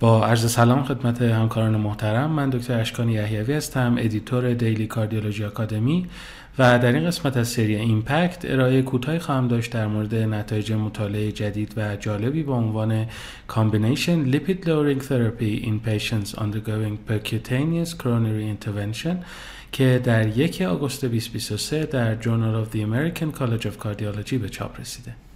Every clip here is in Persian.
با عرض سلام خدمت همکاران محترم من دکتر اشکان یحیوی هستم editor Daily Cardiology Academy و در این قسمت از سری Impact ارائه کوتاهی خواهم داشت در مورد نتایج مطالعه جدید و جالبی با عنوان Combination Lipid Lowering Therapy in Patients Undergoing Percutaneous Coronary Intervention که در 1 آگوست 2023 در Journal of the American College of Cardiology به چاپ رسیده.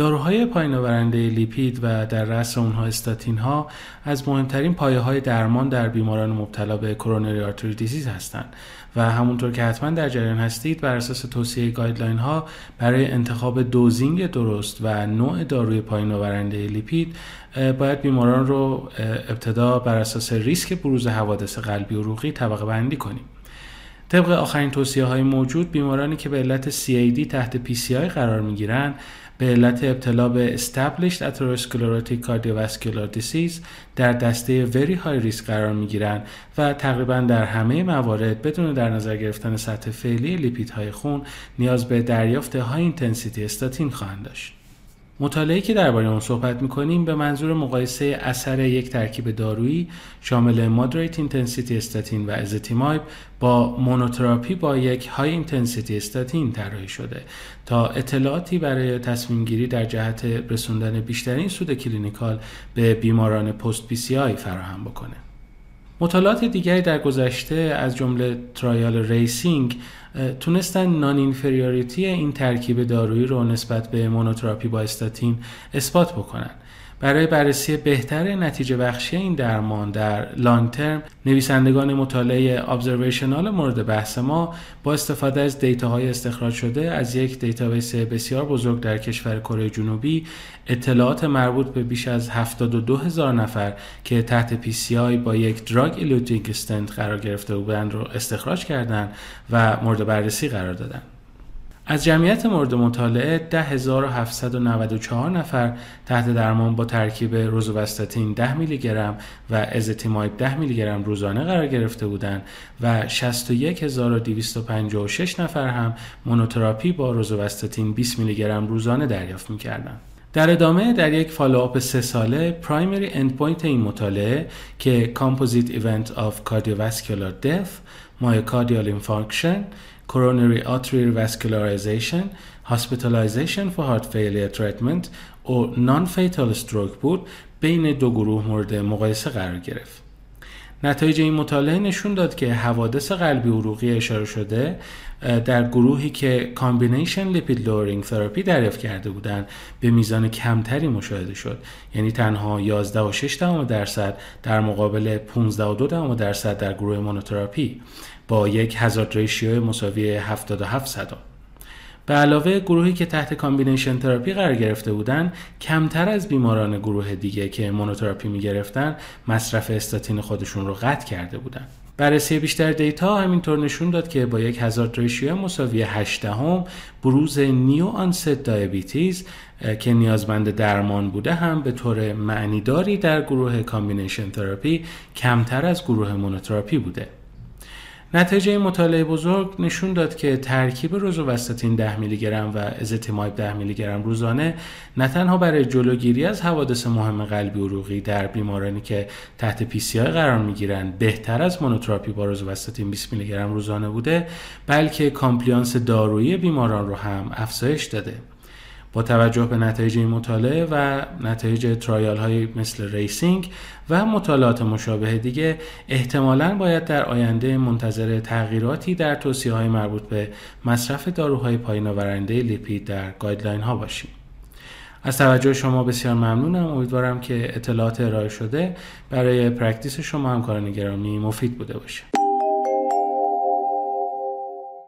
داروهای پایین آورنده لیپید و در رأس اونها استاتین ها از مهمترین پایه های درمان در بیماران مبتلا به coronary artery disease هستند و همونطور که حتما در جریان هستید بر اساس توصیه guideline ها برای انتخاب dosing درست و نوع داروی پایین آورنده لیپید باید بیماران رو ابتدا بر اساس ریسک بروز حوادث قلبی و عروقی طبقه بندی کنیم. طبق آخرین توصیه های موجود بیمارانی که به علت CAD تحت PCI قرار می گیرن به علت ابتلا به Established Atherosclerotic Cardiovascular Disease در دسته Very High Risk قرار می گیرن و تقریبا در همه موارد بدون در نظر گرفتن سطح فعلی لیپیدهای خون نیاز به دریافت High Intensity Statin خواهند داشت. مطالعه که درباره اون صحبت می‌کنیم به منظور مقایسه اثر یک ترکیب دارویی شامل Moderate Intensity Statin و ازتیمایب با Monotherapy با یک High Intensity Statin طراحی شده. تا اطلاعاتی برای تصمیم گیری در جهت رسوندن بیشترین سود Clinical به بیماران Post PCI فراهم بکنه. مطالعات دیگری در گذشته از جمله Trial RACING تونستن Non-inferiority این ترکیب دارویی رو نسبت به Monotherapy با استاتین اثبات بکنن. برای بررسی بهتر نتیجه بخشی این درمان در Long Term نویسندگان مطالعه Observational مورد بحث ما با استفاده از Data های استخراج شده از یک Database بسیار بزرگ در کشور کره جنوبی اطلاعات مربوط به بیش از 72 هزار نفر که تحت PCI با یک Drug Eluting Stent قرار گرفته بودند رو استخراج کردند و مورد بررسی قرار دادند. از جمعیت مورد مطالعه 10794 نفر تحت درمان با ترکیب روزوواستاتین 10 میلی گرم و ازتیمایب 10 میلی گرم روزانه قرار گرفته بودند و 61256 نفر هم Monotherapy با روزوواستاتین 20 میلی گرم روزانه دریافت می‌کردند. در ادامه در یک Follow-up سه ساله Primary Endpoint این مطالعه که Composite Event of Cardiovascular Death Myocardial Infarction Coronary Artery Revascularization Hospitalization for Heart Failure Treatment or Nonfatal Stroke بود بین دو گروه مورد مقایسه قرار گرفت. نتایج این مطالعه نشون داد که حوادث قلبی عروقی اشاره شده در گروهی که Combination Lipid Lowering Therapy دریافت کرده بودند به میزان کمتری مشاهده شد. یعنی تنها 11 و 6 درصد در مقابل 15 و 2 درصد در گروه Monotherapy با یک Hazard Ratio مساوی 77 صدم به علاوه گروهی که تحت Combination Therapy قرار گرفته بودند کمتر از بیماران گروه دیگه که Monotherapy می گرفتن مصرف استاتین خودشون رو قطع کرده بودند بررسی بیشتر Data همینطور نشون داد که با یک Hazard Ratio مساوی 8 دهم بروز New Onset Diabetes که نیازمند درمان بوده هم به طور معنیداری در گروه Combination Therapy کمتر از گروه Monotherapy بوده. نتیجه مطالعه بزرگ نشون داد که ترکیب روزوواستاتین 10 میلی گرم و ازتیمایب 10 میلی گرم روزانه نه تنها برای جلوگیری از حوادث مهم قلبی عروقی در بیمارانی که تحت PCI قرار می گیرند بهتر از Monotherapy با روزوواستاتین 20 میلی گرم روزانه بوده بلکه Compliance دارویی بیماران رو هم افزایش داده. با توجه به نتایج این مطالعه و نتایج Trial های مثل RACING و مطالعات مشابه دیگه احتمالا باید در آینده منتظر تغییراتی در توصیه های مربوط به مصرف داروهای پایین آورنده لیپید در Guideline ها باشیم. از توجه شما بسیار ممنونم. امیدوارم که اطلاعات ارائه شده برای Practice شما همکاران گرامی مفید بوده باشه.